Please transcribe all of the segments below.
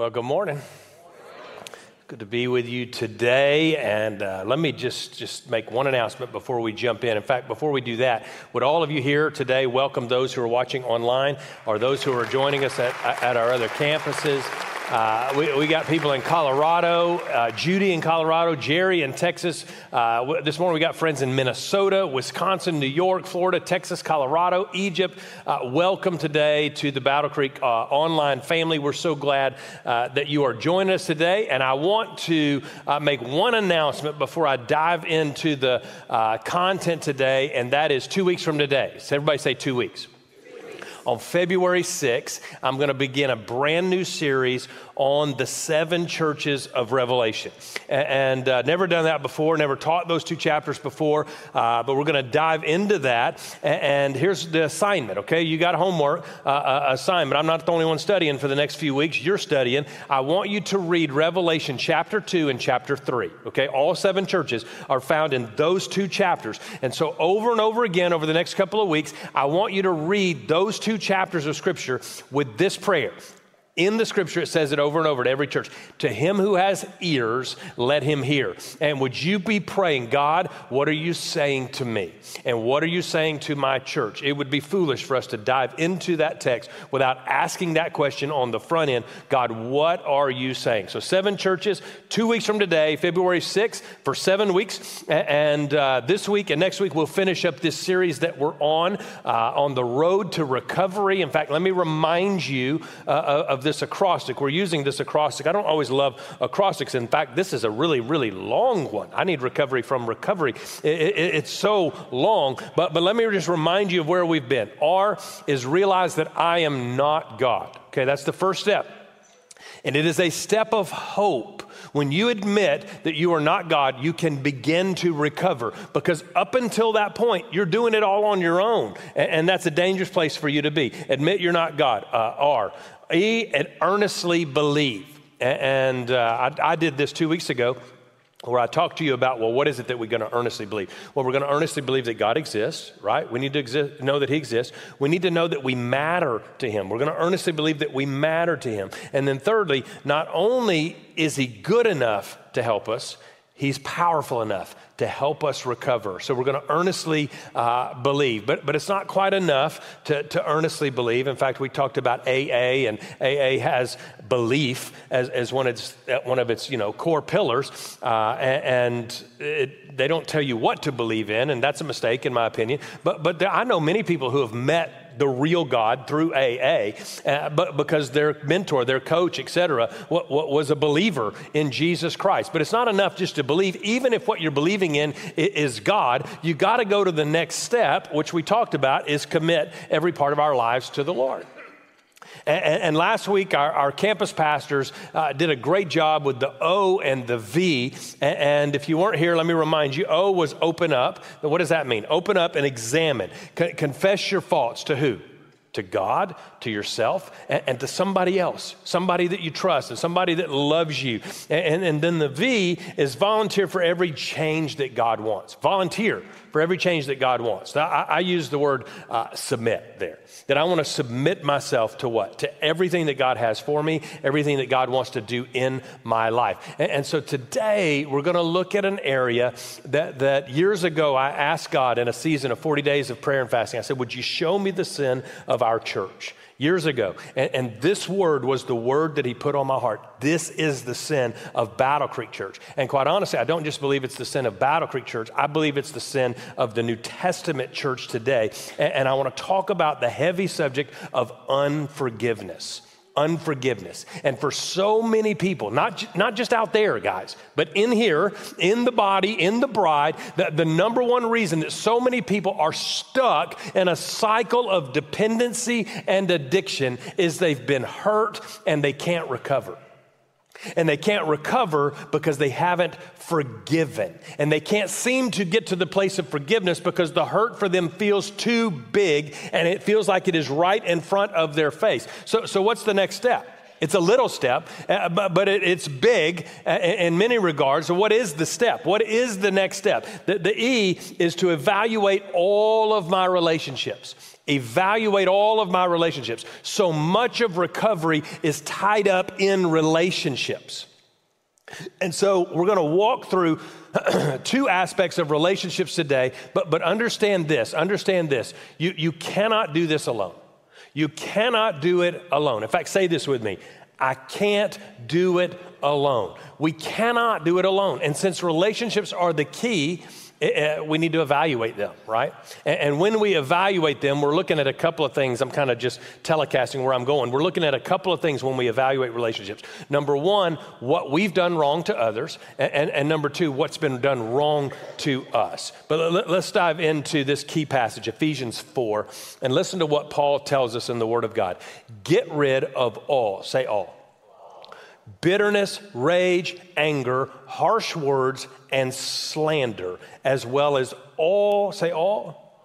Well, good morning. Good to be with you today. And uh, let me just, just make one announcement before we jump in. In fact, before we do that, would all of you here today welcome those who are watching online or those who are joining us at, at our other campuses? Uh, we, we, got people in Colorado, uh, Judy in Colorado, Jerry in Texas. Uh, this morning we got friends in Minnesota, Wisconsin, New York, Florida, Texas, Colorado, Egypt. Uh, welcome today to the Battle Creek uh, online family. We're so glad uh, that you are joining us today. And I want to make one announcement before I dive into the content today, and that is two weeks from today. So everybody say two weeks on February 6th, I'm going to begin a brand new series on the seven churches of Revelation. And uh, never done that before, never taught those two chapters before, uh, but we're going to dive into that. And here's the assignment, okay? You got homework uh, uh, assignment. I'm not the only one studying for the next few weeks. You're studying. I want you to read Revelation chapter 2 and chapter 3, okay? All seven churches are found in those two chapters. And so, over and over again, over the next couple of weeks, I want you to read those two chapters of Scripture with this prayer in the scripture, it says it over and over to every church. To him who has ears, let him hear. And would you be praying, God, what are you saying to me? And what are you saying to my church? It would be foolish for us to dive into that text without asking that question on the front end God, what are you saying? So, seven churches, two weeks from today, February 6th, for seven weeks. And uh, this week and next week, we'll finish up this series that we're on, uh, on the road to recovery. In fact, let me remind you uh, of this acrostic. We're using this acrostic. I don't always love acrostics. In fact, this is a really, really long one. I need recovery from recovery. It, it, it's so long. But, but let me just remind you of where we've been. R is realize that I am not God. Okay, that's the first step. And it is a step of hope. When you admit that you are not God, you can begin to recover because up until that point, you're doing it all on your own. And, that's a dangerous place for you to be. Admit you're not God. Uh, R. E, and earnestly believe. And uh, I, I did this two weeks ago where I talked to you about, well, what is it that we're going to earnestly believe? Well, we're going to earnestly believe that God exists, right? We need to exist, know that He exists. We need to know that we matter to Him. We're going to earnestly believe that we matter to Him. And then, thirdly, not only is He good enough to help us, He's powerful enough to help us recover. So we're going to earnestly uh, believe, but, but it's not quite enough to, to earnestly believe. In fact, we talked about AA, and AA has belief as, as one, of its, one of its you know, core pillars, uh, and it, they don't tell you what to believe in, and that's a mistake in my opinion. But, but there, I know many people who have met the real God through AA, uh, but because their mentor, their coach, etc., what, what was a believer in Jesus Christ. But it's not enough just to believe. Even if what you're believing in is God, you got to go to the next step, which we talked about, is commit every part of our lives to the Lord. And, and, last week, our, our campus pastors uh, did a great job with the O and the V. And, and, if you weren't here, let me remind you O was open up. What does that mean? Open up and examine. confess your faults to who? To God, to yourself, and, and, to somebody else, somebody that you trust, and somebody that loves you. And, and then the V is volunteer for every change that God wants. Volunteer for every change that God wants. Now, I, I use the word uh, submit there. That I want to submit myself to what? To everything that God has for me, everything that God wants to do in my life. And, and so today we're going to look at an area that, that years ago I asked God in a season of 40 days of prayer and fasting. I said, Would you show me the sin of our church? years ago. And, and, this word was the word that he put on my heart. This is the sin of Battle Creek Church. And quite honestly, I don't just believe it's the sin of Battle Creek Church, I believe it's the sin of the New Testament church today. And, and I want to talk about the heavy subject of unforgiveness unforgiveness. And for so many people, not, not just out there, guys, but in here, in the body, in the bride, the, the number one reason that so many people are stuck in a cycle of dependency and addiction is they've been hurt and they can't recover. And they can't recover because they haven't forgiven. And they can't seem to get to the place of forgiveness because the hurt for them feels too big and it feels like it is right in front of their face. So, so what's the next step? It's a little step, uh, but, it's big uh, in many regards. So, what is the step? What is the next step? The, the E is to evaluate all of my relationships. Evaluate all of my relationships. So much of recovery is tied up in relationships. And so, we're going to walk through two aspects of relationships today, but, but understand this understand this. You, you cannot do this alone. You cannot do it alone. In fact, say this with me I can't do it alone. We cannot do it alone. And since relationships are the key, it, uh, we need to evaluate them, right? And, and, when we evaluate them, we're looking at a couple of things. I'm kind of just telecasting where I'm going. We're looking at a couple of things when we evaluate relationships. Number one, what we've done wrong to others. And, and, and number two, what's been done wrong to us. But let, let's dive into this key passage, Ephesians 4, and listen to what Paul tells us in the Word of God. Get rid of all, say all bitterness, rage, anger, harsh words, and slander, as well as all, say all,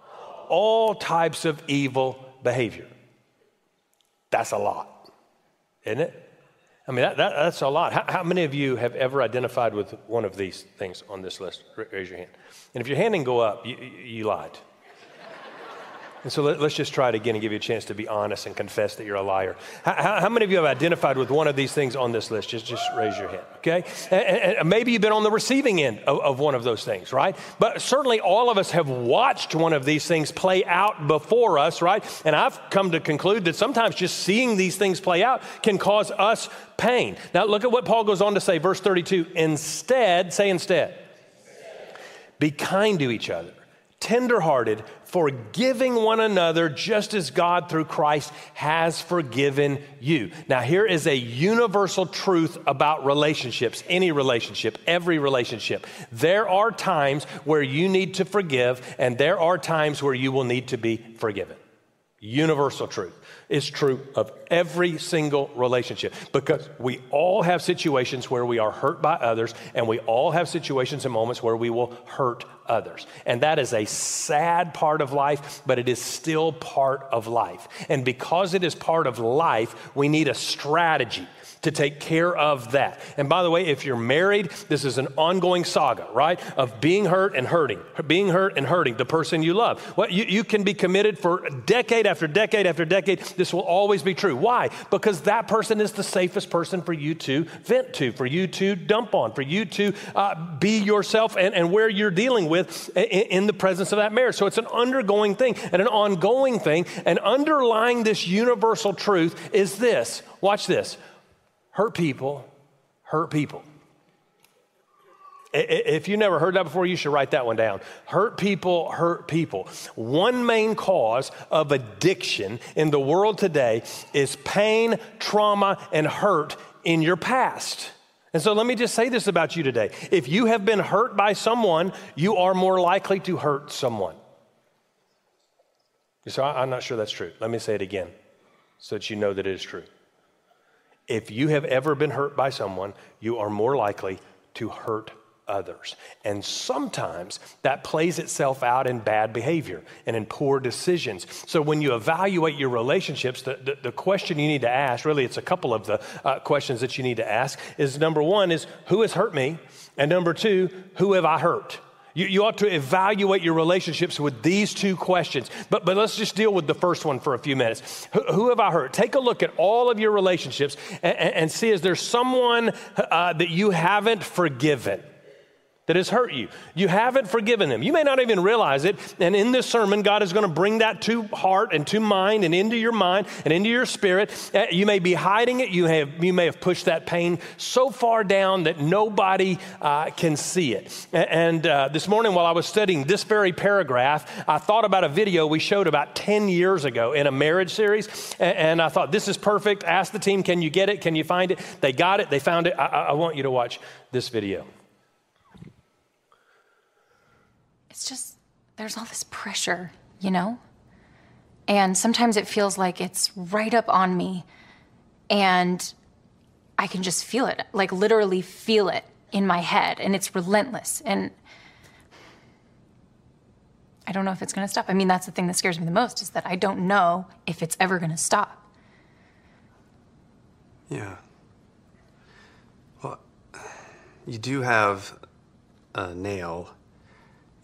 all types of evil behavior. That's a lot, isn't it? I mean, that, that, that's a lot. How, how, many of you have ever identified with one of these things on this list? Raise your hand. And if your hand didn't go up, you, you lied. And so let, us just try it again and give you a chance to be honest and confess that you're a liar. How, how, many of you have identified with one of these things on this list? Just, just raise your hand, okay? And, and maybe you've been on the receiving end of, of one of those things, right? But certainly all of us have watched one of these things play out before us, right? And I've come to conclude that sometimes just seeing these things play out can cause us pain. Now look at what Paul goes on to say, verse 32. Instead, say instead, be kind to each other tenderhearted, forgiving one another just as God through Christ has forgiven you. Now, here is a universal truth about relationships, any relationship, every relationship. There are times where you need to forgive, and there are times where you will need to be forgiven. Universal truth is true of every single relationship because we all have situations where we are hurt by others, and we all have situations and moments where we will hurt others. And that is a sad part of life, but it is still part of life. And because it is part of life, we need a strategy to take care of that. And by the way, if you're married, this is an ongoing saga, right? Of being hurt and hurting, being hurt and hurting the person you love. Well, you, you can be committed for decade after decade after decade. This will always be true. Why? Because that person is the safest person for you to vent to, for you to dump on, for you to uh, be yourself and, and where you're dealing with in, in the presence of that marriage. So it's an undergoing thing and an ongoing thing. And underlying this universal truth is this watch this Hurt people hurt people. If you never heard that before, you should write that one down. Hurt people hurt people. One main cause of addiction in the world today is pain, trauma, and hurt in your past. And so let me just say this about you today. If you have been hurt by someone, you are more likely to hurt someone. So I'm not sure that's true. Let me say it again so that you know that it is true. If you have ever been hurt by someone, you are more likely to hurt others. And sometimes that plays itself out in bad behavior and in poor decisions. So when you evaluate your relationships, the, the, the question you need to ask, really, it's a couple of the uh, questions that you need to ask, is number one is who has hurt me? And number two, who have I hurt? You, you ought to evaluate your relationships with these two questions. But, but let's just deal with the first one for a few minutes. Who, who have I hurt? Take a look at all of your relationships and, and see is there someone uh, that you haven't forgiven? That has hurt you. You haven't forgiven them. You may not even realize it. And in this sermon, God is going to bring that to heart and to mind and into your mind and into your spirit. Uh, you may be hiding it. You, have, you may have pushed that pain so far down that nobody uh, can see it. And uh, this morning, while I was studying this very paragraph, I thought about a video we showed about 10 years ago in a marriage series. And I thought, this is perfect. Ask the team, can you get it? Can you find it? They got it. They found it. I, I want you to watch this video. It's just, there's all this pressure, you know? And sometimes it feels like it's right up on me and I can just feel it, like literally feel it in my head and it's relentless. And I don't know if it's going to stop. I mean, that's the thing that scares me the most is that I don't know if it's ever going to stop. Yeah. Well, you do have a nail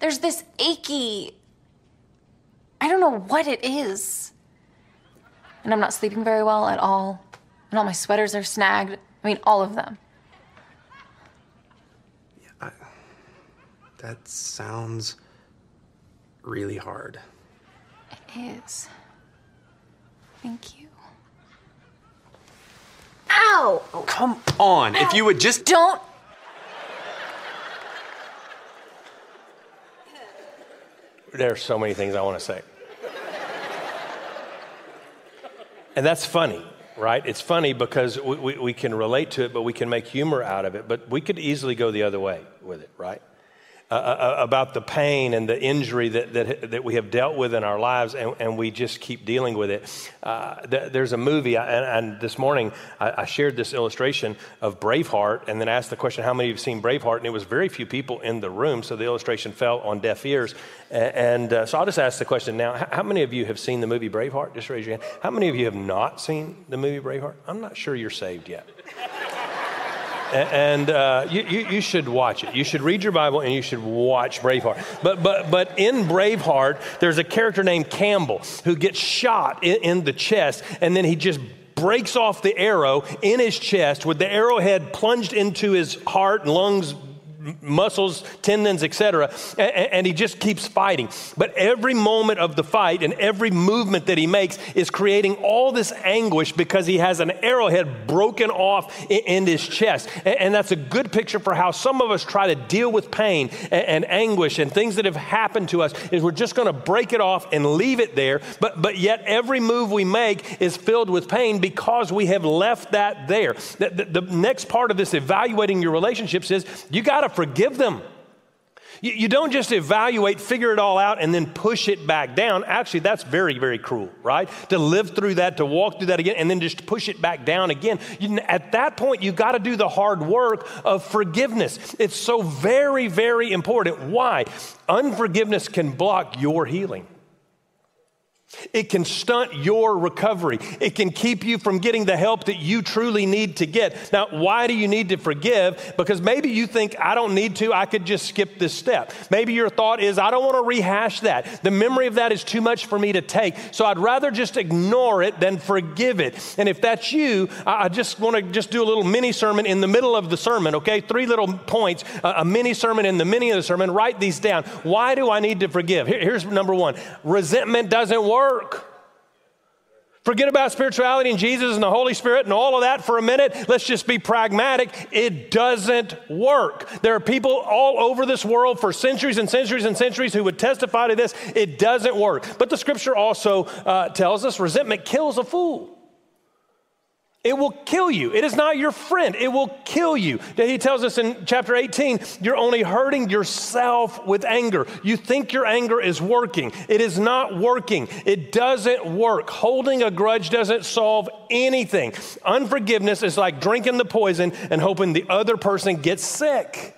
there's this achy I don't know what it is. And I'm not sleeping very well at all. And all my sweaters are snagged. I mean, all of them. Yeah. That sounds really hard. It is. Thank you. Ow! Come on. If you would just. Don't. There are so many things I want to say. and that's funny, right? It's funny because we, we, we can relate to it, but we can make humor out of it. But we could easily go the other way with it, right? Uh, uh, about the pain and the injury that, that, that we have dealt with in our lives, and, and we just keep dealing with it. Uh, th- there's a movie, and, and this morning I, I shared this illustration of Braveheart, and then asked the question, How many of you have seen Braveheart? And it was very few people in the room, so the illustration fell on deaf ears. And, and uh, so I'll just ask the question now how many of you have seen the movie Braveheart? Just raise your hand. How many of you have not seen the movie Braveheart? I'm not sure you're saved yet and uh, you, you, you, should watch it. You should read your Bible and you should watch Braveheart. But, but, but in Braveheart, there's a character named Campbell who gets shot in, in the chest, and then he just breaks off the arrow in his chest with the arrowhead plunged into his heart and lungs muscles, tendons, etc. And, and, he just keeps fighting. But every moment of the fight and every movement that he makes is creating all this anguish because he has an arrowhead broken off in, in his chest. And, and, that's a good picture for how some of us try to deal with pain and, and anguish and things that have happened to us is we're just going to break it off and leave it there. But, but yet every move we make is filled with pain because we have left that there. The, the, the next part of this evaluating your relationships is you got to forgive them. You, you, don't just evaluate, figure it all out, and then push it back down. Actually, that's very, very cruel, right? To live through that, to walk through that again, and then just push it back down again. You, at that point, you got to do the hard work of forgiveness. It's so very, very important. Why? Unforgiveness can block your healing. It can stunt your recovery. It can keep you from getting the help that you truly need to get. Now, why do you need to forgive? Because maybe you think, I don't need to, I could just skip this step. Maybe your thought is, I don't want to rehash that. The memory of that is too much for me to take. So I'd rather just ignore it than forgive it. And if that's you, I just want to just do a little mini sermon in the middle of the sermon, okay? Three little points, a mini sermon in the mini of the sermon. Write these down. Why do I need to forgive? Here's number one resentment doesn't work work. Forget about spirituality and Jesus and the Holy Spirit and all of that for a minute. Let's just be pragmatic. It doesn't work. There are people all over this world for centuries and centuries and centuries who would testify to this. It doesn't work. But the scripture also uh, tells us resentment kills a fool. It will kill you. It is not your friend. It will kill you. He tells us in chapter 18, you're only hurting yourself with anger. You think your anger is working. It is not working. It doesn't work. Holding a grudge doesn't solve anything. Unforgiveness is like drinking the poison and hoping the other person gets sick.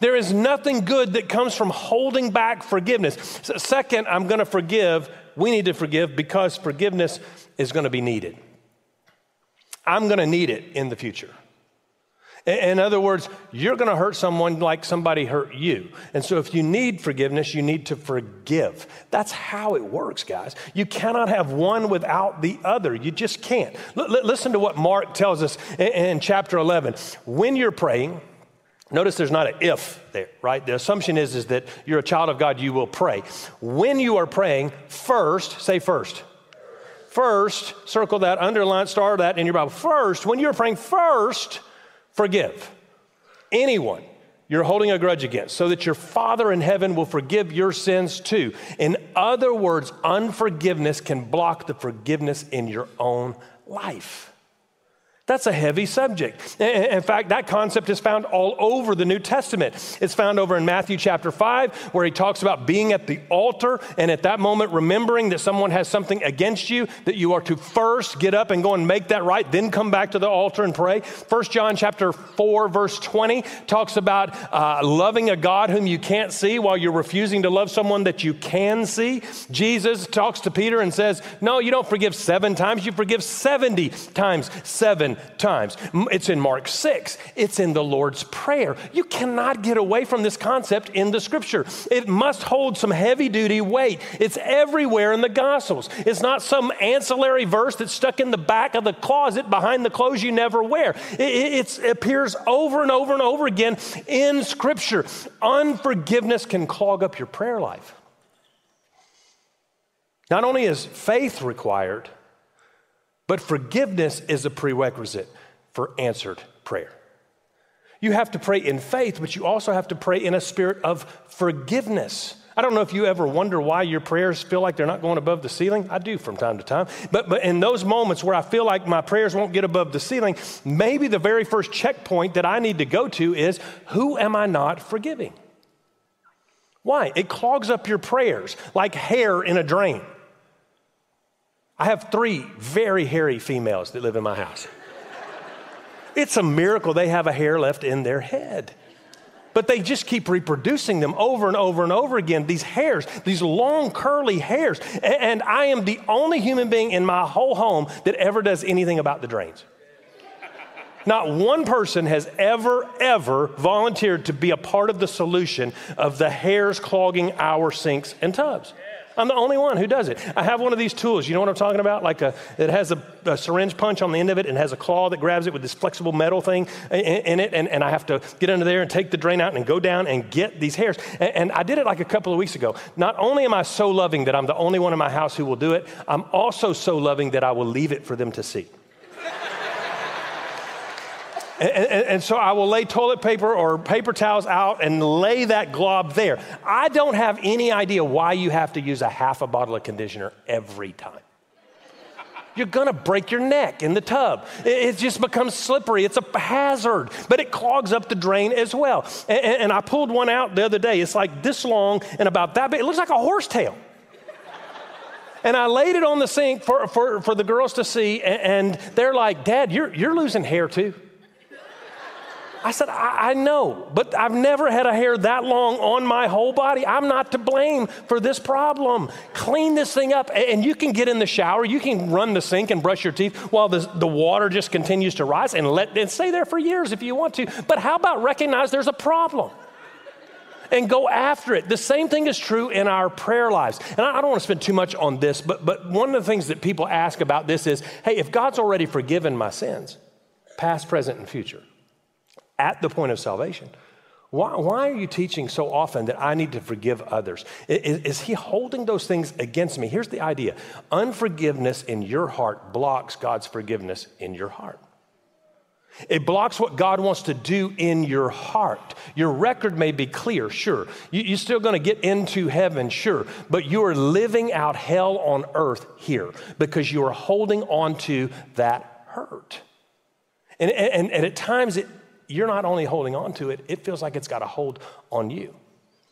There is nothing good that comes from holding back forgiveness. Second, I'm going to forgive. We need to forgive because forgiveness is going to be needed. I'm going to need it in the future. In other words, you're going to hurt someone like somebody hurt you. And so, if you need forgiveness, you need to forgive. That's how it works, guys. You cannot have one without the other. You just can't. L- listen to what Mark tells us in, in chapter 11. When you're praying, Notice there's not an if there, right? The assumption is, is that you're a child of God, you will pray. When you are praying, first, say first. First, circle that, underline, star that in your Bible. First, when you're praying, first, forgive anyone you're holding a grudge against, so that your Father in heaven will forgive your sins too. In other words, unforgiveness can block the forgiveness in your own life. That's a heavy subject. In fact, that concept is found all over the New Testament. It's found over in Matthew chapter 5, where he talks about being at the altar and at that moment remembering that someone has something against you, that you are to first get up and go and make that right, then come back to the altar and pray. 1 John chapter 4, verse 20 talks about uh, loving a God whom you can't see while you're refusing to love someone that you can see. Jesus talks to Peter and says, No, you don't forgive seven times, you forgive 70 times seven times. It's in Mark 6, it's in the Lord's Prayer. You cannot get away from this concept in the scripture. It must hold some heavy duty weight. It's everywhere in the Gospels. It's not some ancillary verse that's stuck in the back of the closet behind the clothes you never wear. It, it appears over and over and over again in scripture. Unforgiveness can clog up your prayer life. Not only is faith required, but forgiveness is a prerequisite for answered prayer. You have to pray in faith, but you also have to pray in a spirit of forgiveness. I don't know if you ever wonder why your prayers feel like they're not going above the ceiling. I do from time to time. But, but in those moments where I feel like my prayers won't get above the ceiling, maybe the very first checkpoint that I need to go to is who am I not forgiving? Why? It clogs up your prayers like hair in a drain. I have three very hairy females that live in my house. it's a miracle they have a hair left in their head. But they just keep reproducing them over and over and over again, these hairs, these long curly hairs. And I am the only human being in my whole home that ever does anything about the drains. Not one person has ever, ever volunteered to be a part of the solution of the hairs clogging our sinks and tubs. I'm the only one who does it. I have one of these tools. You know what I'm talking about? Like a, it has a, a syringe punch on the end of it and has a claw that grabs it with this flexible metal thing in, in it. And, and, I have to get under there and take the drain out and go down and get these hairs. And, and I did it like a couple of weeks ago. Not only am I so loving that I'm the only one in my house who will do it, I'm also so loving that I will leave it for them to see. And, and, and, so I will lay toilet paper or paper towels out and lay that glob there. I don't have any idea why you have to use a half a bottle of conditioner every time. You're gonna break your neck in the tub. It, it just becomes slippery. It's a hazard, but it clogs up the drain as well. And, and I pulled one out the other day. It's like this long and about that big. It looks like a horsetail. And I laid it on the sink for, for, for the girls to see, and, and they're like, Dad, you're, you're losing hair too. I said, I, I, know, but I've never had a hair that long on my whole body. I'm not to blame for this problem. Clean this thing up, and you can get in the shower. You can run the sink and brush your teeth while the, the water just continues to rise and let it stay there for years if you want to. But how about recognize there's a problem? and go after it. The same thing is true in our prayer lives. And I, don't want to spend too much on this, but, but one of the things that people ask about this is hey, if God's already forgiven my sins, past, present, and future, at the point of salvation. Why, why, are you teaching so often that I need to forgive others? Is, is, he holding those things against me? Here's the idea unforgiveness in your heart blocks God's forgiveness in your heart. It blocks what God wants to do in your heart. Your record may be clear, sure. You, are still going to get into heaven, sure. But you are living out hell on earth here because you are holding on to that hurt. And, and, and at times it you're not only holding on to it, it feels like it's got a hold on you.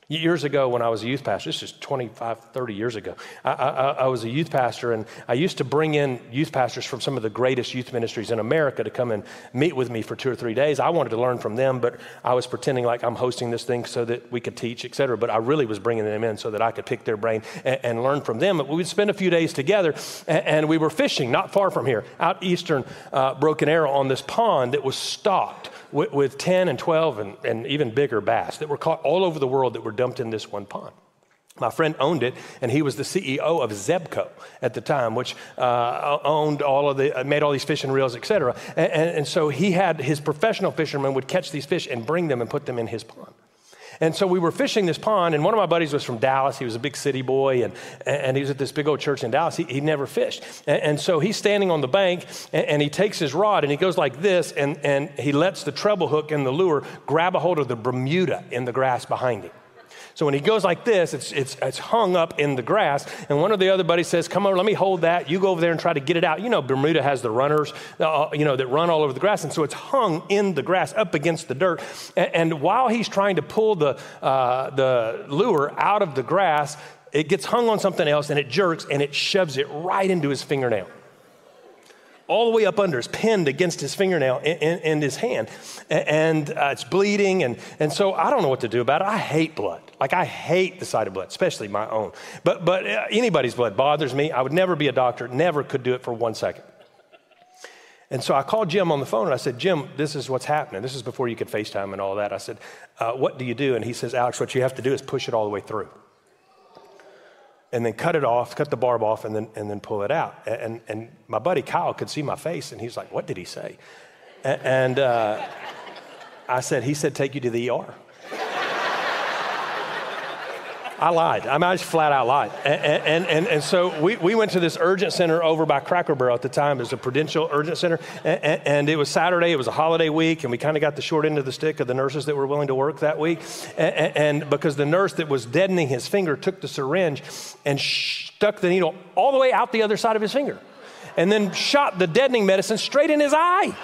Years ago, when I was a youth pastor, this is 25, 30 years ago, I, I, I, was a youth pastor, and I used to bring in youth pastors from some of the greatest youth ministries in America to come and meet with me for two or three days. I wanted to learn from them, but I was pretending like I'm hosting this thing so that we could teach, et cetera. But I really was bringing them in so that I could pick their brain and, and learn from them. But we would spend a few days together, and, and we were fishing not far from here, out eastern uh, Broken Arrow on this pond that was stocked with, with 10 and 12 and, and even bigger bass that were caught all over the world that were dumped in this one pond. My friend owned it, and he was the CEO of Zebco at the time, which uh, owned all of the, made all these fishing reels, et cetera. And, and, and so he had his professional fishermen would catch these fish and bring them and put them in his pond. And so we were fishing this pond, and one of my buddies was from Dallas. He was a big city boy, and, and he was at this big old church in Dallas. He, he never fished. And, and, so he's standing on the bank, and, and, he takes his rod, and he goes like this, and, and he lets the treble hook in the lure grab a hold of the Bermuda in the grass behind him. So when he goes like this, it's, it's, it's hung up in the grass. And one of the other buddies says, Come over, let me hold that. You go over there and try to get it out. You know, Bermuda has the runners, uh, you know, that run all over the grass. And so it's hung in the grass up against the dirt. And, and while he's trying to pull the, uh, the lure out of the grass, it gets hung on something else and it jerks and it shoves it right into his fingernail all the way up under, it's pinned against his fingernail and, his hand. And uh, it's bleeding. And, and so I don't know what to do about it. I hate blood. Like, I hate the sight of blood, especially my own. But, but uh, anybody's blood bothers me. I would never be a doctor, never could do it for one second. And so I called Jim on the phone and I said, Jim, this is what's happening. This is before you could FaceTime and all that. I said, uh, What do you do? And he says, Alex, what you have to do is push it all the way through and then cut it off, cut the barb off, and then, and then pull it out. And, and my buddy Kyle could see my face, and he's like, What did he say? And uh, I said, He said, take you to the ER. I lied. I mean, I just flat out lied. And, and, and, and, so we, we went to this urgent center over by Cracker Barrel at the time. It was a Prudential Urgent Center. And, and it was Saturday. It was a holiday week. And we kind of got the short end of the stick of the nurses that were willing to work that week. And, and because the nurse that was deadening his finger took the syringe and stuck the needle all the way out the other side of his finger. And then shot the deadening medicine straight in his eye.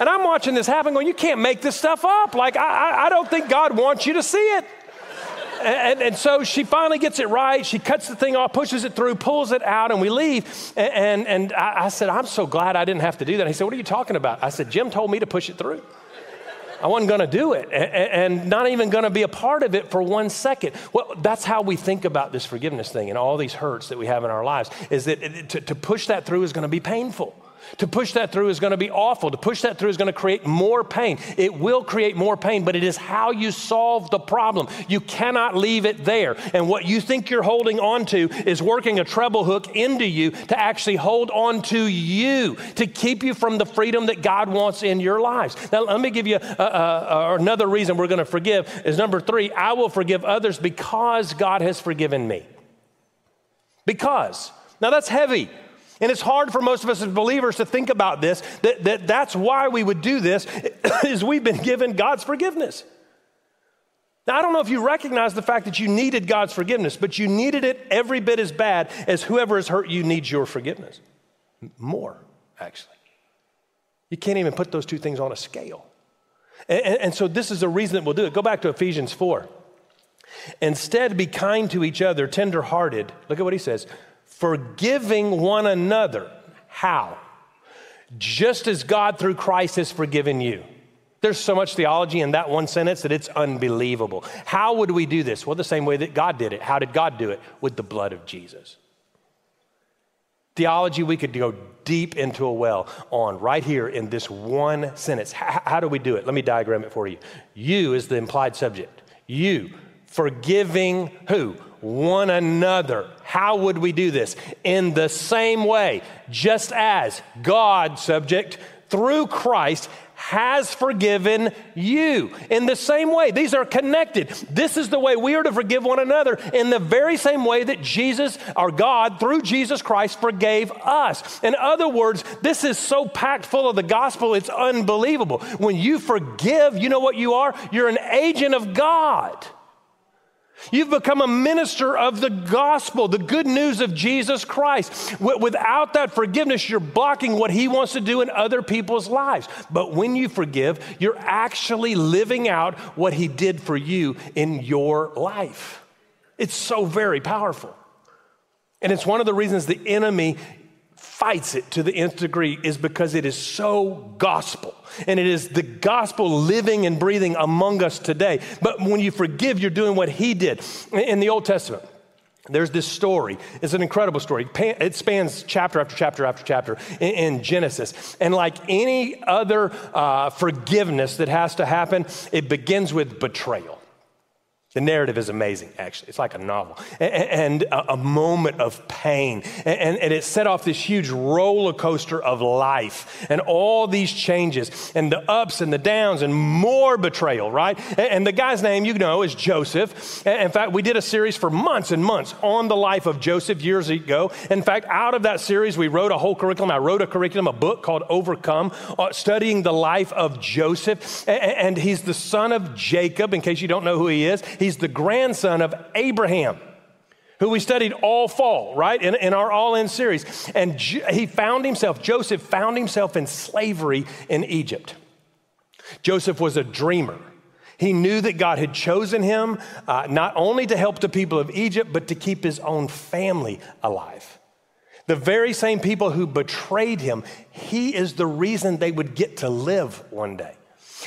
And I'm watching this happen going, you can't make this stuff up. Like, I, I don't think God wants you to see it and, and, so she finally gets it right. She cuts the thing off, pushes it through, pulls it out, and we leave. And, and, and I, I, said, I'm so glad I didn't have to do that. He said, What are you talking about? I said, Jim told me to push it through. I wasn't going to do it and, not even going to be a part of it for one second. Well, that's how we think about this forgiveness thing and all these hurts that we have in our lives is that to push that through is going to be painful. To push that through is going to be awful. To push that through is going to create more pain. It will create more pain, but it is how you solve the problem. You cannot leave it there. And what you think you're holding on to is working a treble hook into you to actually hold on to you, to keep you from the freedom that God wants in your lives. Now, let me give you a, a, a, another reason we're going to forgive is number three, I will forgive others because God has forgiven me. Because. Now, that's heavy. And it's hard for most of us as believers to think about this, that, that that's why we would do this, is we've been given God's forgiveness. Now, I don't know if you recognize the fact that you needed God's forgiveness, but you needed it every bit as bad as whoever has hurt you needs your forgiveness. More, actually. You can't even put those two things on a scale. And, and, and so, this is the reason that we'll do it. Go back to Ephesians 4. Instead, be kind to each other, tenderhearted. Look at what he says forgiving one another. How? Just as God through Christ has forgiven you. There's so much theology in that one sentence that it's unbelievable. How would we do this? Well, the same way that God did it. How did God do it? With the blood of Jesus. Theology, we could go deep into a well on right here in this one sentence. How, how do we do it? Let me diagram it for you. You is the implied subject. You, forgiving who? one another. How would we do this? In the same way, just as God, subject, through Christ, has forgiven you. In the same way, these are connected. This is the way we are to forgive one another in the very same way that Jesus, our God, through Jesus Christ, forgave us. In other words, this is so packed full of the gospel, it's unbelievable. When you forgive, you know what you are? You're an agent of God. You've become a minister of the gospel, the good news of Jesus Christ. Without that forgiveness, you're blocking what he wants to do in other people's lives. But when you forgive, you're actually living out what he did for you in your life. It's so very powerful. And it's one of the reasons the enemy fights it to the nth degree is because it is so gospel. And it is the gospel living and breathing among us today. But when you forgive, you're doing what he did. In the Old Testament, there's this story. It's an incredible story. It spans chapter after chapter after chapter in, Genesis. And like any other uh, forgiveness that has to happen, it begins with betrayal. The narrative is amazing, actually. It's like a novel. And a moment of pain. And it set off this huge roller coaster of life and all these changes and the ups and the downs and more betrayal, right? And the guy's name, you know, is Joseph. In fact, we did a series for months and months on the life of Joseph years ago. In fact, out of that series, we wrote a whole curriculum. I wrote a curriculum, a book called Overcome, uh, studying the life of Joseph. And he's the son of Jacob, in case you don't know who he is. He's the grandson of Abraham, who we studied all fall, right, in, in our All In series. And he found himself, Joseph found himself in slavery in Egypt. Joseph was a dreamer. He knew that God had chosen him uh, not only to help the people of Egypt, but to keep his own family alive. The very same people who betrayed him, he is the reason they would get to live one day.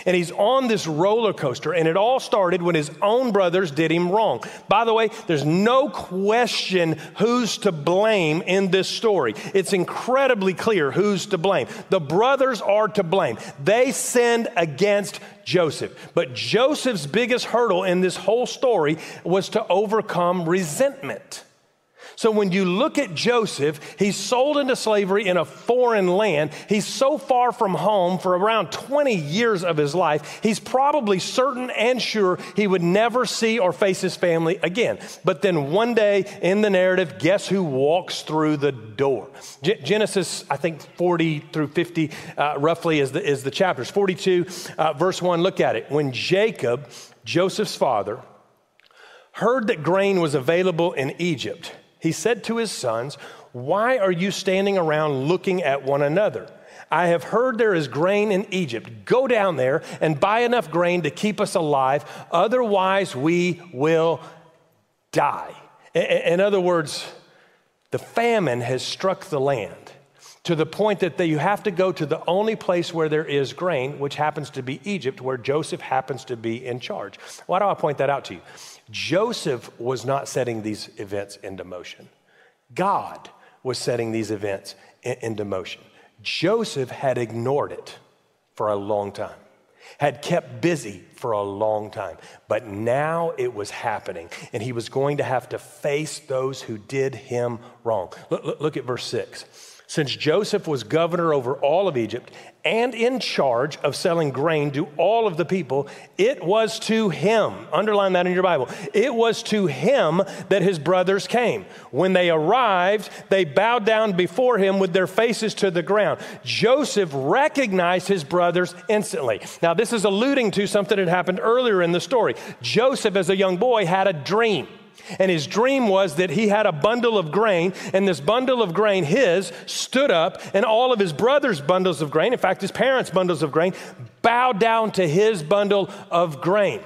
And he's on this roller coaster, and it all started when his own brothers did him wrong. By the way, there's no question who's to blame in this story. It's incredibly clear who's to blame. The brothers are to blame. They sinned against Joseph. But Joseph's biggest hurdle in this whole story was to overcome resentment. So when you look at Joseph, he's sold into slavery in a foreign land. He's so far from home for around 20 years of his life, he's probably certain and sure he would never see or face his family again. But then one day in the narrative, guess who walks through the door? G- Genesis, I think 40 through 50 uh, roughly is the, is the chapters. 42, uh, verse 1, look at it. When Jacob, Joseph's father, heard that grain was available in Egypt, he said to his sons, Why are you standing around looking at one another? I have heard there is grain in Egypt. Go down there and buy enough grain to keep us alive, otherwise, we will die. In other words, the famine has struck the land to the point that you have to go to the only place where there is grain, which happens to be Egypt, where Joseph happens to be in charge. Why do I point that out to you? Joseph was not setting these events into motion. God was setting these events into motion. Joseph had ignored it for a long time, had kept busy for a long time, but now it was happening, and he was going to have to face those who did him wrong. Look, look at verse 6. Since Joseph was governor over all of Egypt and in charge of selling grain to all of the people, it was to him, underline that in your Bible, it was to him that his brothers came. When they arrived, they bowed down before him with their faces to the ground. Joseph recognized his brothers instantly. Now, this is alluding to something that happened earlier in the story. Joseph, as a young boy, had a dream. And his dream was that he had a bundle of grain, and this bundle of grain, his, stood up, and all of his brothers' bundles of grain, in fact, his parents' bundles of grain, bowed down to his bundle of grain.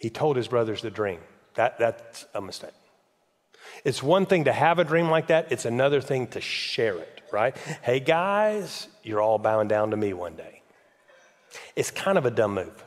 He told his brothers the dream. That, that's a mistake. It's one thing to have a dream like that, it's another thing to share it, right? Hey guys, you're all bowing down to me one day. It's kind of a dumb move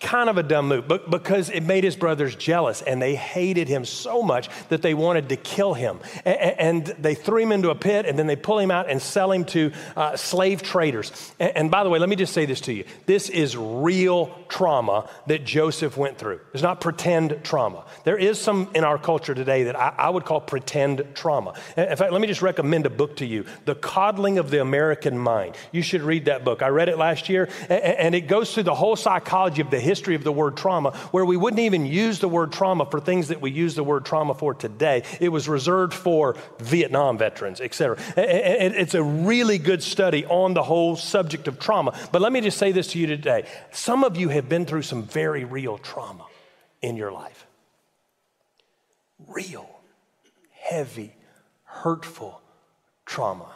kind of a dumb move but because it made his brothers jealous and they hated him so much that they wanted to kill him. And, they threw him into a pit and then they pull him out and sell him to uh, slave traders. And, by the way, let me just say this to you this is real trauma that Joseph went through. It's not pretend trauma. There is some in our culture today that I, I would call pretend trauma. In fact, let me just recommend a book to you The Coddling of the American Mind. You should read that book. I read it last year and it goes through the whole psychology of the history of the word trauma, where we wouldn't even use the word trauma for things that we use the word trauma for today. It was reserved for Vietnam veterans, et cetera. It's a really good study on the whole subject of trauma. But let me just say this to you today. Some of you have been through some very real trauma in your life. Real, heavy, hurtful trauma.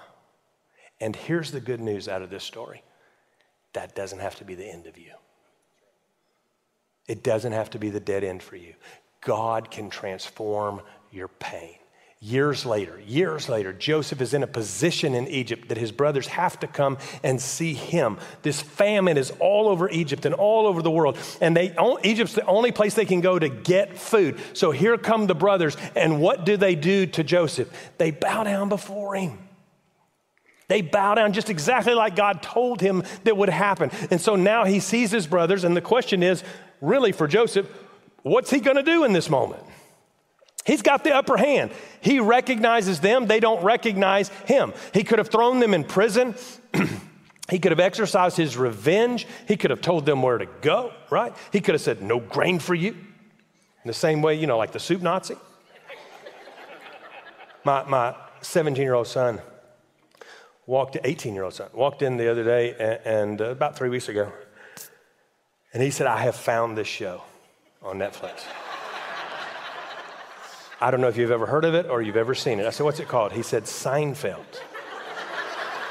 And here's the good news out of this story that doesn't have to be the end of you. It doesn't have to be the dead end for you. God can transform your pain. Years later, years later, Joseph is in a position in Egypt that his brothers have to come and see him. This famine is all over Egypt and all over the world, and they Egypt's the only place they can go to get food. So here come the brothers, and what do they do to Joseph? They bow down before him. They bow down just exactly like God told him that would happen. And so now he sees his brothers, and the question is really for Joseph, what's he going to do in this moment? He's got the upper hand. He recognizes them, they don't recognize him. He could have thrown them in prison. he could have exercised his revenge. He could have told them where to go, right? He could have said, No grain for you. In the same way, you know, like the soup Nazi. my, my 17 year old son walked, 18 year old son, walked in the other day and, and uh, about three weeks ago. And he said, I have found this show on Netflix. I don't know if you've ever heard of it or you've ever seen it. I said, What's it called? He said, Seinfeld.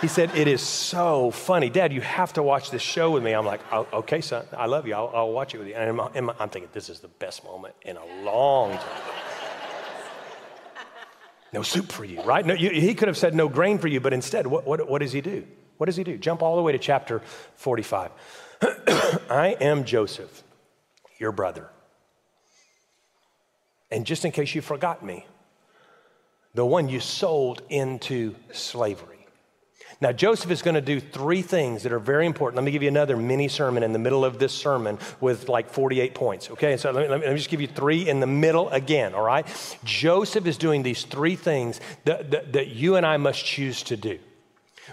He said, It is so funny. Dad, you have to watch this show with me. I'm like, oh, Okay, son, I love you. I'll, I'll, watch it with you. And I'm, I'm thinking, This is the best moment in a long time. No soup for you, right? No, you, he could have said no grain for you, but instead, what, what, what does he do? What does he do? Jump all the way to chapter 45. I am Joseph, your brother. And just in case you forgot me, the one you sold into slavery. Now, Joseph is going to do three things that are very important. Let me give you another mini sermon in the middle of this sermon with like 48 points, okay? So let me, let me, just give you three in the middle again, all right? Joseph is doing these three things that, that, that you and I must choose to do.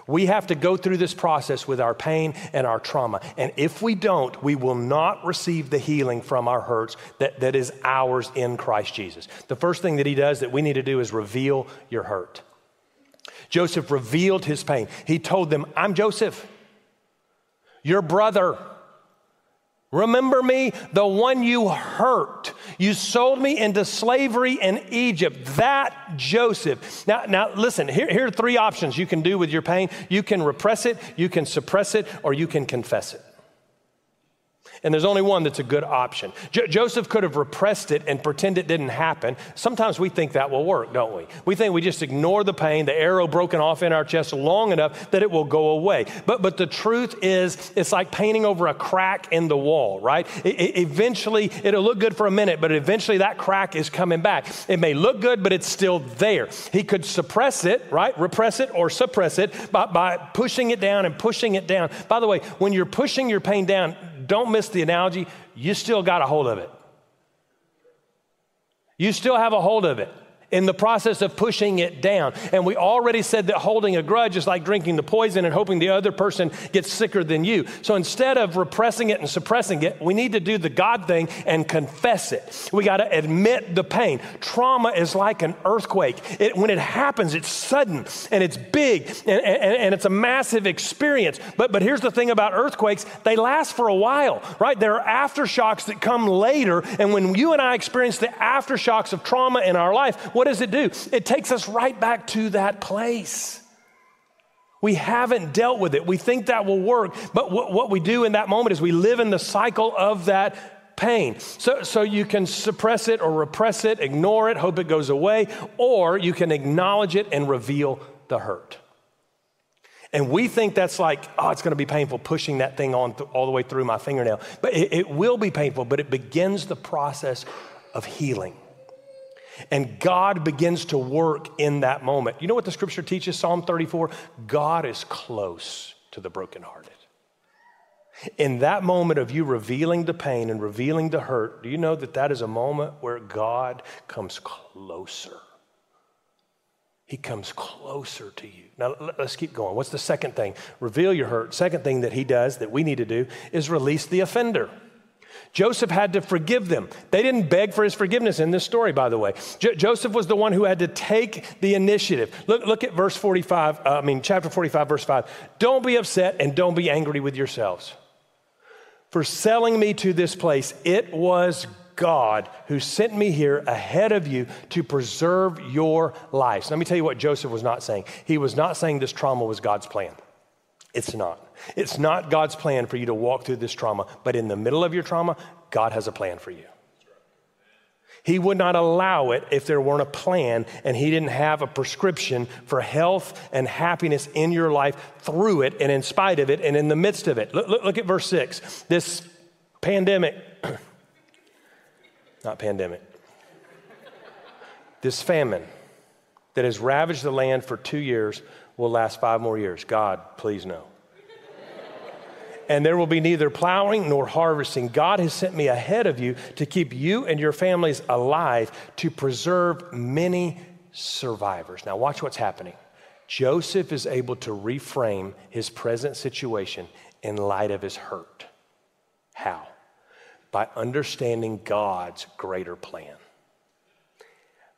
We have to go through this process with our pain and our trauma. And if we don't, we will not receive the healing from our hurts that, that is ours in Christ Jesus. The first thing that he does that we need to do is reveal your hurt. Joseph revealed his pain. He told them, I'm Joseph, your brother. Remember me, the one you hurt. You sold me into slavery in Egypt. That Joseph. Now, now listen, here, here are three options you can do with your pain. You can repress it, you can suppress it, or you can confess it. And there's only one that's a good option. Jo- Joseph could have repressed it and pretend it didn't happen. Sometimes we think that will work, don't we? We think we just ignore the pain, the arrow broken off in our chest long enough that it will go away. But, but the truth is, it's like painting over a crack in the wall, right? It, it, eventually, it'll look good for a minute, but eventually that crack is coming back. It may look good, but it's still there. He could suppress it, right? Repress it or suppress it by, by pushing it down and pushing it down. By the way, when you're pushing your pain down, don't miss the analogy, you still got a hold of it. You still have a hold of it in the process of pushing it down. And we already said that holding a grudge is like drinking the poison and hoping the other person gets sicker than you. So instead of repressing it and suppressing it, we need to do the God thing and confess it. We got to admit the pain. Trauma is like an earthquake. It, when it happens, it's sudden and it's big and, and, and it's a massive experience. But, but here's the thing about earthquakes they last for a while, right? There are aftershocks that come later. And when you and I experience the aftershocks of trauma in our life, what does it do? It takes us right back to that place. We haven't dealt with it. We think that will work, but what, what we do in that moment is we live in the cycle of that pain. So, so you can suppress it or repress it, ignore it, hope it goes away, or you can acknowledge it and reveal the hurt. And we think that's like, oh, it's going to be painful pushing that thing on th- all the way through my fingernail. But it, it will be painful, but it begins the process of healing. And God begins to work in that moment. You know what the scripture teaches, Psalm 34? God is close to the brokenhearted. In that moment of you revealing the pain and revealing the hurt, do you know that that is a moment where God comes closer? He comes closer to you. Now, let's keep going. What's the second thing? Reveal your hurt. Second thing that he does that we need to do is release the offender. Joseph had to forgive them. They didn't beg for his forgiveness in this story, by the way. Jo- Joseph was the one who had to take the initiative. Look, look at verse 45, uh, I mean, chapter 45, verse 5. Don't be upset and don't be angry with yourselves. For selling me to this place, it was God who sent me here ahead of you to preserve your lives. Let me tell you what Joseph was not saying. He was not saying this trauma was God's plan. It's not. It's not God's plan for you to walk through this trauma, but in the middle of your trauma, God has a plan for you. He would not allow it if there weren't a plan and he didn't have a prescription for health and happiness in your life through it and in spite of it and in the midst of it. Look, look, look at verse 6. This pandemic, not pandemic, this famine that has ravaged the land for two years will last five more years. God, please no and there will be neither plowing nor harvesting. God has sent me ahead of you to keep you and your families alive, to preserve many survivors. Now, watch what's happening. Joseph is able to reframe his present situation in light of his hurt. How? By understanding God's greater plan.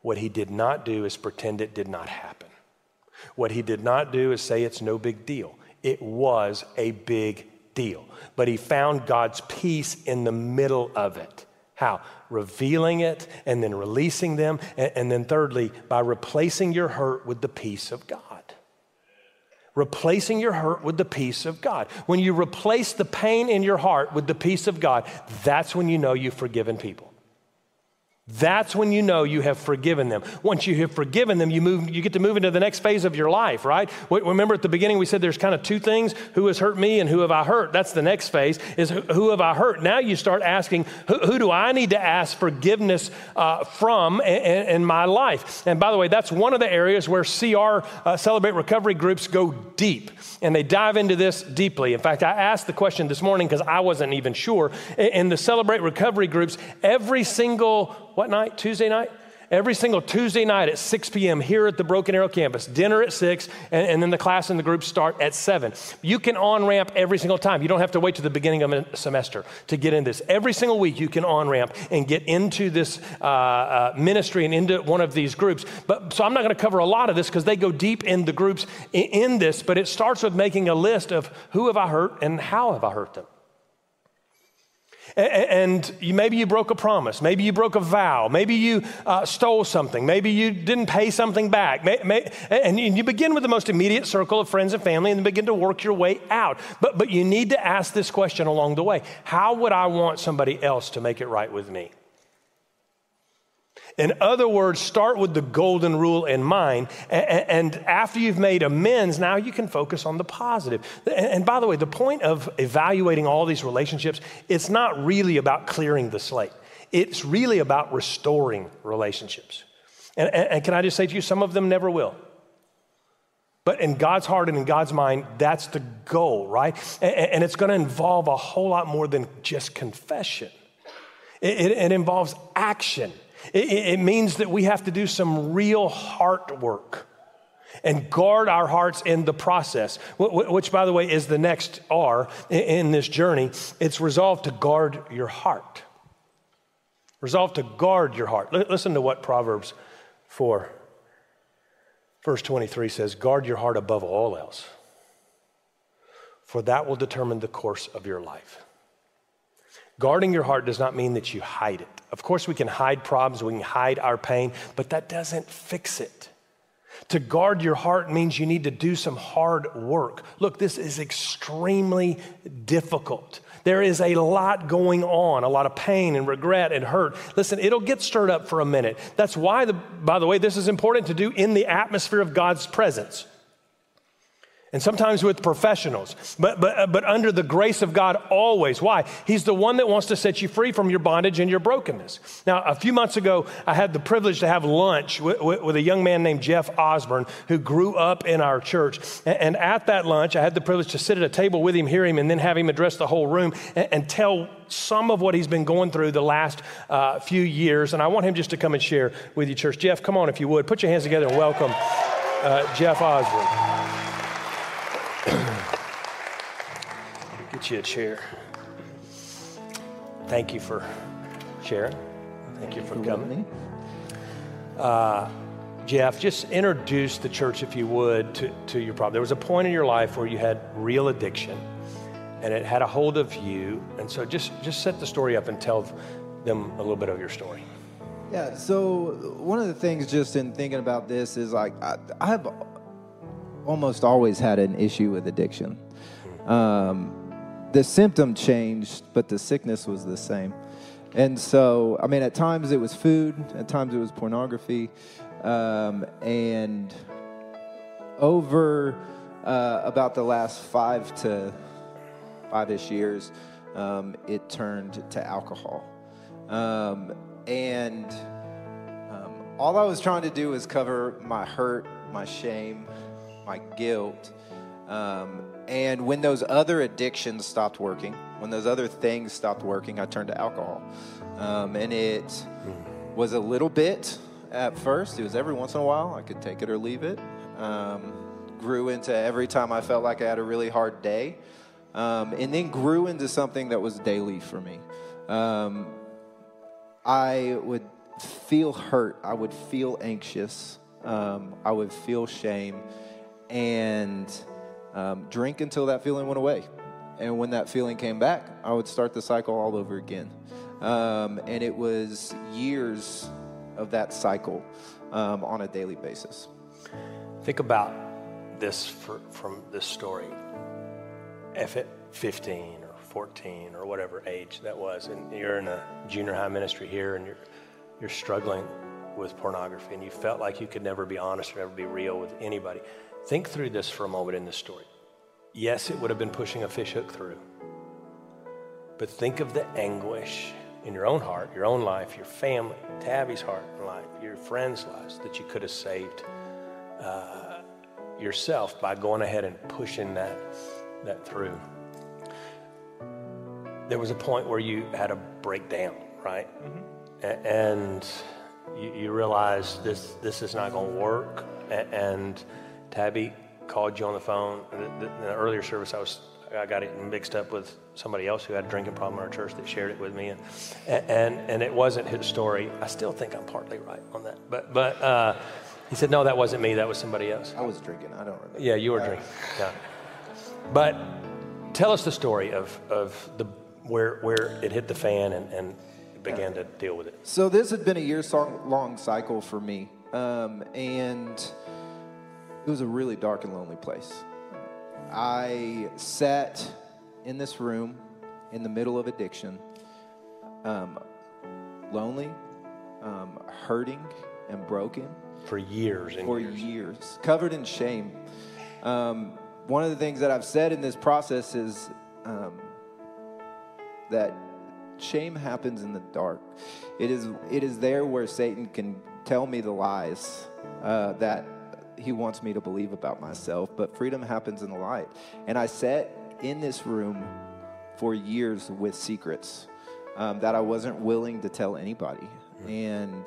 What he did not do is pretend it did not happen. What he did not do is say it's no big deal. It was a big deal. But he found God's peace in the middle of it. How? Revealing it and then releasing them. And, and then, thirdly, by replacing your hurt with the peace of God. Replacing your hurt with the peace of God. When you replace the pain in your heart with the peace of God, that's when you know you've forgiven people. That's when you know you have forgiven them. Once you have forgiven them, you move you get to move into the next phase of your life, right? Remember at the beginning we said there's kind of two things, who has hurt me and who have I hurt? That's the next phase is who have I hurt? Now you start asking who, who do I need to ask forgiveness uh, from in, in, my life? And by the way, that's one of the areas where CR uh, Celebrate Recovery groups go deep and they dive into this deeply. In fact, I asked the question this morning because I wasn't even sure. In the Celebrate Recovery groups, every single what night? Tuesday night? Every single Tuesday night at 6 p.m. here at the Broken Arrow campus. Dinner at 6, and, and then the class and the group start at 7. You can on ramp every single time. You don't have to wait to the beginning of a semester to get in this. Every single week, you can on ramp and get into this uh, uh, ministry and into one of these groups. But so I'm not going to cover a lot of this because they go deep in the groups in, in this, but it starts with making a list of who have I hurt and how have I hurt them. And you, maybe you broke a promise. Maybe you broke a vow. Maybe you uh, stole something. Maybe you didn't pay something back. May, may, and you begin with the most immediate circle of friends and family and then begin to work your way out. But, but you need to ask this question along the way How would I want somebody else to make it right with me? In other words, start with the golden rule in mind. And after you've made amends, now you can focus on the positive. And by the way, the point of evaluating all these relationships, it's not really about clearing the slate, it's really about restoring relationships. And, and can I just say to you, some of them never will. But in God's heart and in God's mind, that's the goal, right? And it's going to involve a whole lot more than just confession. It, it, it involves action. It, it means that we have to do some real heart work and guard our hearts in the process, which, by the way, is the next R in this journey. It's resolved to guard your heart. Resolve to guard your heart. Listen to what Proverbs 4, verse 23 says Guard your heart above all else, for that will determine the course of your life. Guarding your heart does not mean that you hide it. Of course, we can hide problems, we can hide our pain, but that doesn't fix it. To guard your heart means you need to do some hard work. Look, this is extremely difficult. There is a lot going on, a lot of pain and regret and hurt. Listen, it'll get stirred up for a minute. That's why, the, by the way, this is important to do in the atmosphere of God's presence and sometimes with professionals, but, but, uh, but under the grace of God always. Why? He's the one that wants to set you free from your bondage and your brokenness. Now, a few months ago, I had the privilege to have lunch with, with, with a young man named Jeff Osborne who grew up in our church. And, and, at that lunch, I had the privilege to sit at a table with him, hear him, and then have him address the whole room and, and tell some of what he's been going through the last uh, few years. And I want him just to come and share with you, church. Jeff, come on if you would. Put your hands together and welcome uh, Jeff Osborne. Get you a chair. Thank you for sharing. Thank you for coming. Uh, Jeff, just introduce the church, if you would, to, to your problem. There was a point in your life where you had real addiction and it had a hold of you. And so just, just set the story up and tell them a little bit of your story. Yeah, so one of the things just in thinking about this is like, I, I have almost always had an issue with addiction. Hmm. Um, the symptom changed, but the sickness was the same. And so, I mean, at times it was food, at times it was pornography. Um, and over uh, about the last five to five ish years, um, it turned to alcohol. Um, and um, all I was trying to do was cover my hurt, my shame, my guilt. Um, and when those other addictions stopped working, when those other things stopped working, I turned to alcohol. Um, and it was a little bit at first. It was every once in a while. I could take it or leave it. Um, grew into every time I felt like I had a really hard day. Um, and then grew into something that was daily for me. Um, I would feel hurt. I would feel anxious. Um, I would feel shame and um, drink until that feeling went away. And when that feeling came back, I would start the cycle all over again. Um, and it was years of that cycle um, on a daily basis. Think about this for, from this story. If at 15 or 14 or whatever age that was, and you're in a junior high ministry here and you're, you're struggling with pornography and you felt like you could never be honest or ever be real with anybody, think through this for a moment in this story. Yes, it would have been pushing a fishhook through, but think of the anguish in your own heart, your own life, your family, Tabby's heart and life, your friends' lives that you could have saved uh, yourself by going ahead and pushing that, that through. There was a point where you had a breakdown, right? A- And you, you realized this, this is not going to work. A- And Tabby called you on the phone. In the- earlier service, I was I got it mixed up with somebody else who had a drinking problem in our church that shared it with me, and and and it wasn't his story. I still think I'm partly right on that, but but uh, he said no, that wasn't me. That was somebody else. I was drinking. I don't remember. Yeah, you were drinking. Yeah. But tell us the story of of the where where it hit the fan and and began to deal with it. So this had been a year song, long cycle for me, um, and it was a really dark and lonely place. I sat in this room in the middle of addiction, um, lonely, um, hurting, and broken For years and for years. years, covered in shame. Um, one of the things that I've said in this process is um, that shame happens in the dark. It is it is there where Satan can tell me the lies uh, that he wants me to believe about myself. But freedom happens in the light. And I sat in this room for years with secrets um, that I wasn't willing to tell anybody. And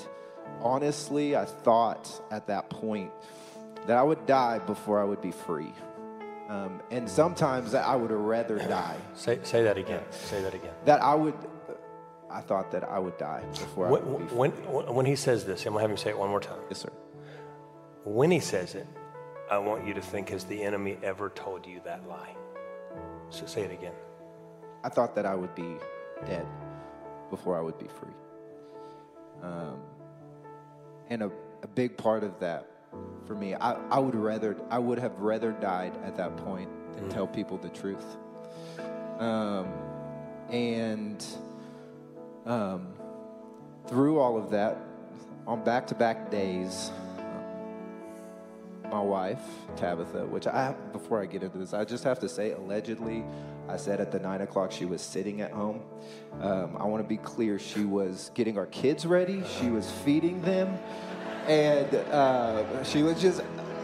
honestly, I thought at that point that I would die before I would be free. Um, and sometimes I would rather die. Say say that again. Say that again. That I would, I thought that I would die before I would be free. when, when he says this, I'm gonna have him say it one more time. Yes, sir. When he says it, I want you to think, has the enemy ever told you that lie? So say it again. I thought that I would be dead before I would be free. Um, and a, a big part of that for me, I, I would rather I would have rather died at that point than tell people the truth. Um, and um, through all of that, on back-to-back days, my wife Tabitha, which I before I get into this, I just have to say allegedly, I said at the nine o'clock she was sitting at home. Um, I want to be clear, she was getting our kids ready, she was feeding them, and uh, she was just,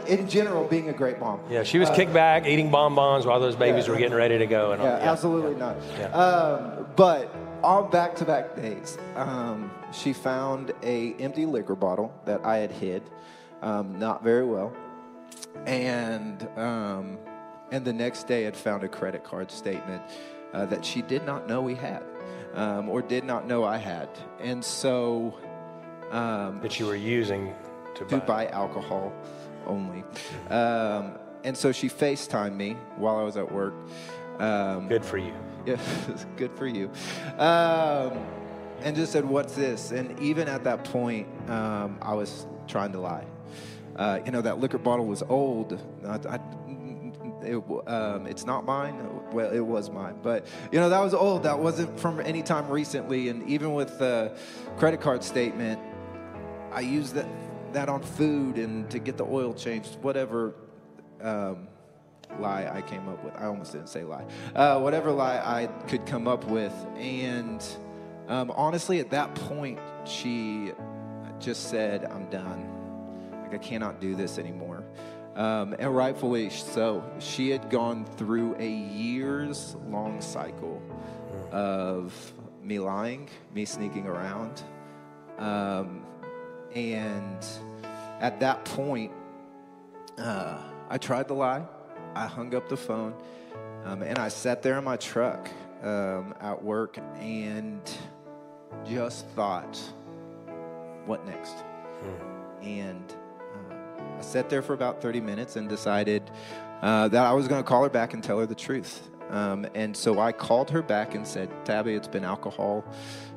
in general, being a great mom. Yeah, she was kicked back, eating bonbons while those babies yeah. were getting ready to go. And all- Yeah, absolutely not. Yeah. Um, but on back-to-back days, um, she found a empty liquor bottle that I had hid, um, not very well, and um, and the next day had found a credit card statement uh, that she did not know we had, um, or did not know I had, and so. Um, that you were using to buy. to buy alcohol only. Um, and so she FaceTimed me while I was at work. Um, Good for you. yeah, good for you. Um, and just said, What's this? And even at that point, um, I was trying to lie. Uh, you know, that liquor bottle was old. I, I It, um, it's not mine. Well, it was mine, but you know that was old. That wasn't from any time recently. And even with the credit card statement, I used that that on food and to get the oil changed, whatever um, lie I came up with. I almost didn't say lie. Uh, whatever lie I could come up with, and um, honestly, at that point, she just said, "I'm done. Like I cannot do this anymore." Um, and rightfully so. She had gone through a years long cycle of me lying, me sneaking around. Um, and at that point, uh, I tried to lie. I hung up the phone um, and I sat there in my truck um, at work and just thought, what next? And I sat there for about 30 minutes and decided uh, that I was going to call her back and tell her the truth. Um, and so I called her back and said, Tabby, it's been alcohol.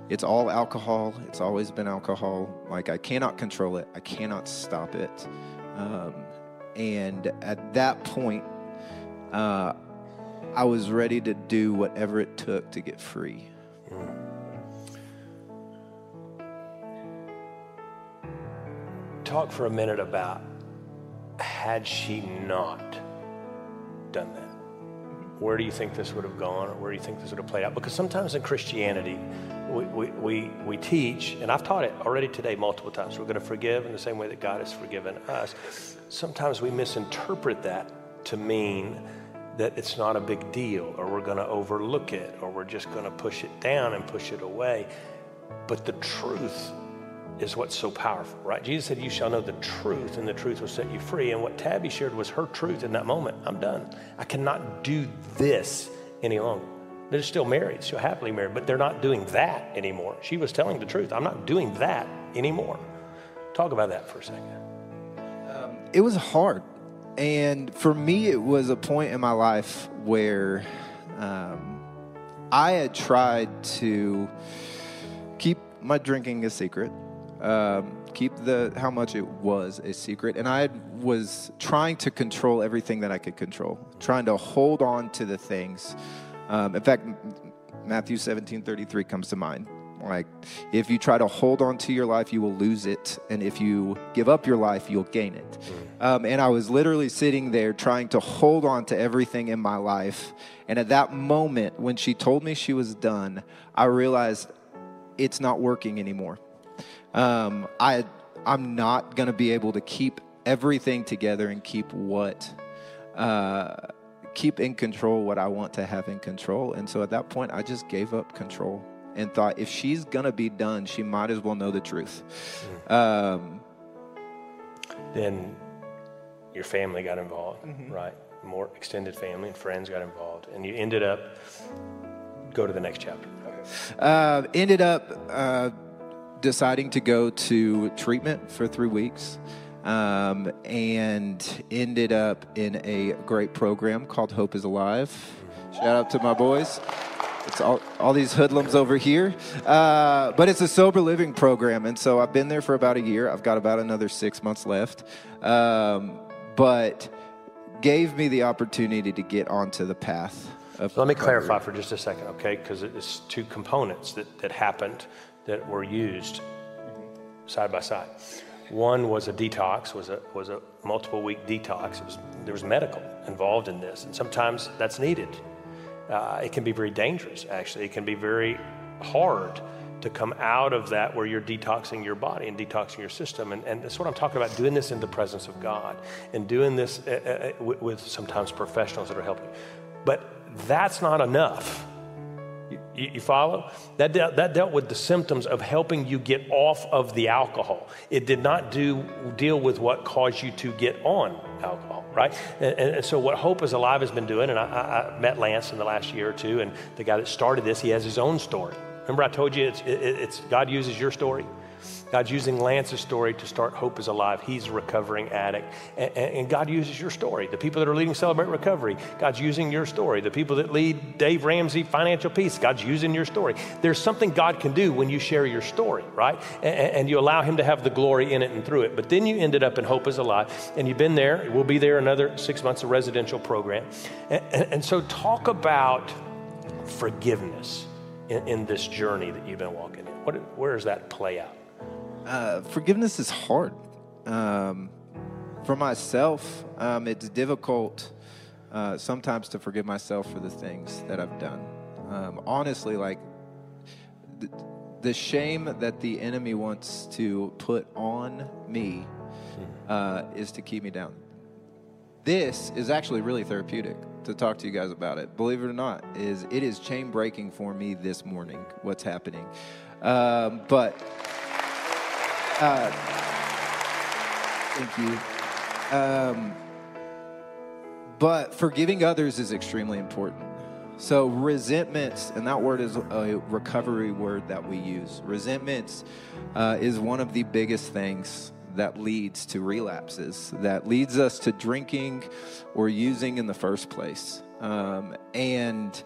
It's all alcohol. It's always been alcohol. Like, I cannot control it, I cannot stop it. Um, and at that point, uh, I was ready to do whatever it took to get free. Talk for a minute about had she not done that, where do you think this would have gone or where do you think this would have played out? Because sometimes in Christianity, we, we, we, we teach, and I've taught it already today multiple times, we're going to forgive in the same way that God has forgiven us. Sometimes we misinterpret that to mean that it's not a big deal or we're going to overlook it or we're just going to push it down and push it away. But the truth is what's so powerful, right? Jesus said, You shall know the truth, and the truth will set you free. And what Tabby shared was her truth in that moment. I'm done. I cannot do this any longer. They're still married, still happily married, but they're not doing that anymore. She was telling the truth. I'm not doing that anymore. Talk about that for a second. Um, it was hard. And for me, it was a point in my life where um, I had tried to keep my drinking a secret um, keep the how much it was a secret, and I was trying to control everything that I could control, trying to hold on to the things. Um, in fact, Matthew seventeen thirty three comes to mind. Like, if you try to hold on to your life, you will lose it. And if you give up your life, you'll gain it. Mm. Um, and I was literally sitting there trying to hold on to everything in my life. And at that moment, when she told me she was done, I realized it's not working anymore um, I I'm not going to be able to keep everything together and keep what uh, keep in control what I want to have in control. And so at that point, I just gave up control and thought if she's going to be done, she might as well know the truth. Mm. Um, then your family got involved, mm-hmm. right? More extended family and friends got involved, and you ended up go to the next chapter. Uh, ended up. Uh, deciding to go to treatment for three weeks um, and ended up in a great program called Hope is Alive. Shout out to my boys. It's all, all these hoodlums over here. Uh, but it's a sober living program. And so I've been there for about a year. I've got about another six months left. Um, but gave me the opportunity to get onto the path. Of Let me clarify for just a second, okay? Because it's two components that, that happened that were used side by side. One was a detox, was a was a multiple week detox. It was there was medical involved in this, and sometimes that's needed. Uh, it can be very dangerous. Actually, it can be very hard to come out of that where you're detoxing your body and detoxing your system. And, and that's what I'm talking about doing this in the presence of God and doing this uh, uh, with, with sometimes professionals that are helping. But that's not enough you, you, follow? That, dealt, that dealt with the symptoms of helping you get off of the alcohol. It did not do deal with what caused you to get on alcohol, right? And, and so what Hope is Alive has been doing, and I, I, met Lance in the last year or two, and the guy that started this, he has his own story. Remember, I told you it's, it, it's God uses your story. God's using Lance's story to start Hope is Alive. He's a recovering addict. And, and, God uses your story. The people that are leading Celebrate Recovery, God's using your story. The people that lead Dave Ramsey Financial Peace, God's using your story. There's something God can do when you share your story, right? And, and you allow Him to have the glory in it and through it. But then you ended up in Hope is Alive, and you've been there. We'll be there another six months, of residential program. And, and so, talk about forgiveness in, in, this journey that you've been walking in. What, where does that play out? Uh, forgiveness is hard. Um, for myself, um, it's difficult uh, sometimes to forgive myself for the things that I've done. Um, honestly, like the, the, shame that the enemy wants to put on me uh, is to keep me down. This is actually really therapeutic to talk to you guys about it. Believe it or not, is it is chain breaking for me this morning. What's happening? Um, but uh, thank you. Um, but forgiving others is extremely important. So, resentments, and that word is a recovery word that we use. Resentments uh, is one of the biggest things that leads to relapses, that leads us to drinking or using in the first place. Um, and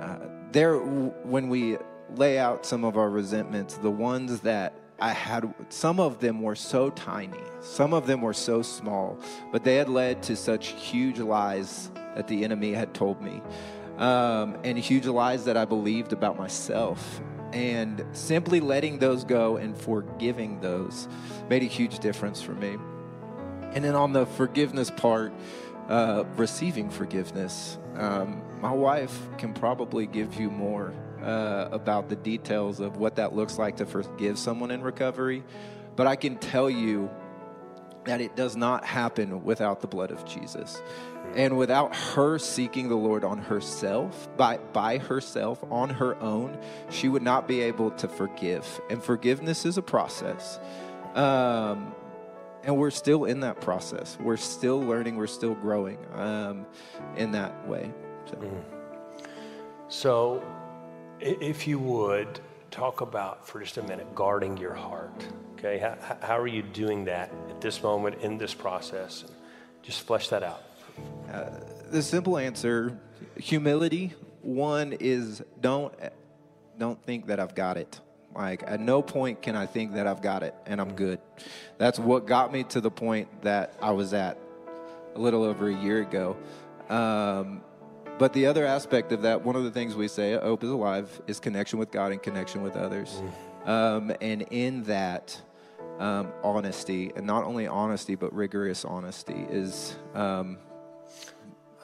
uh, there, when we lay out some of our resentments, the ones that I had some of them were so tiny, some of them were so small, but they had led to such huge lies that the enemy had told me, um, and huge lies that I believed about myself. And simply letting those go and forgiving those made a huge difference for me. And then on the forgiveness part, uh, receiving forgiveness, um, my wife can probably give you more uh, about the details of what that looks like to forgive someone in recovery, but I can tell you that it does not happen without the blood of Jesus. And without her seeking the Lord on herself, by, by herself, on her own, she would not be able to forgive. And forgiveness is a process. Um, and we're still in that process. We're still learning, we're still growing um, in that way. So. Mm. so if you would, talk about for just a minute guarding your heart. Okay, how, how are you doing that at this moment in this process? Just flesh that out. Uh, the simple answer humility one is don't don't think that i've got it like at no point can i think that i've got it and i'm good that's what got me to the point that i was at a little over a year ago um, but the other aspect of that, one of the things we say Hope is Alive is connection with God and connection with others. Mm. Um, and in that, um, honesty, and not only honesty, but rigorous honesty is. Um,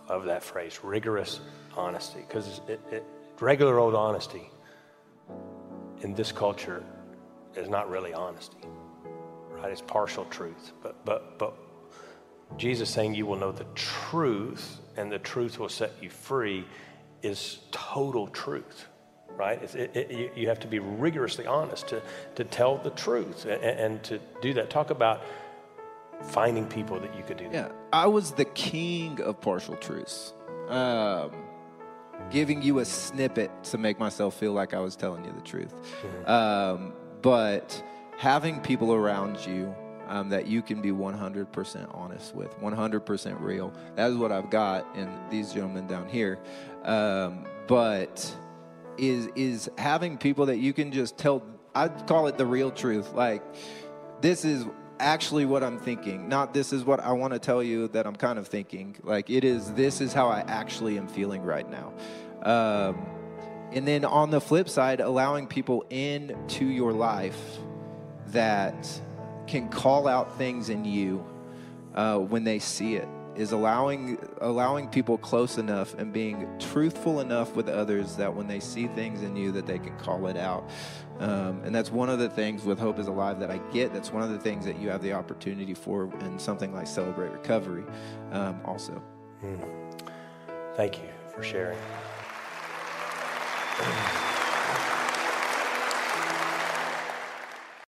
I love that phrase, rigorous honesty, because it, it, regular old honesty in this culture is not really honesty, right? It's partial truth. But, but, but Jesus saying you will know the truth and the truth will set you free is total truth, right? It, it, you have to be rigorously honest to, to tell the truth and, and, to do that. Talk about finding people that you could do that. Yeah, I was the king of partial truths. Um, giving you a snippet to make myself feel like I was telling you the truth. Mm-hmm. Um, but having people around you um, that you can be 100% honest with, 100% real. That is what I've got in these gentlemen down here. Um, but is is having people that you can just tell. I call it the real truth. Like this is actually what I'm thinking. Not this is what I want to tell you that I'm kind of thinking. Like it is. This is how I actually am feeling right now. Um, and then on the flip side, allowing people into your life that can call out things in you uh, when they see it is allowing allowing people close enough and being truthful enough with others that when they see things in you that they can call it out. Um, and that's one of the things with hope is alive that i get. That's one of the things that you have the opportunity for in something like celebrate recovery um, also. Mm. thank you for sharing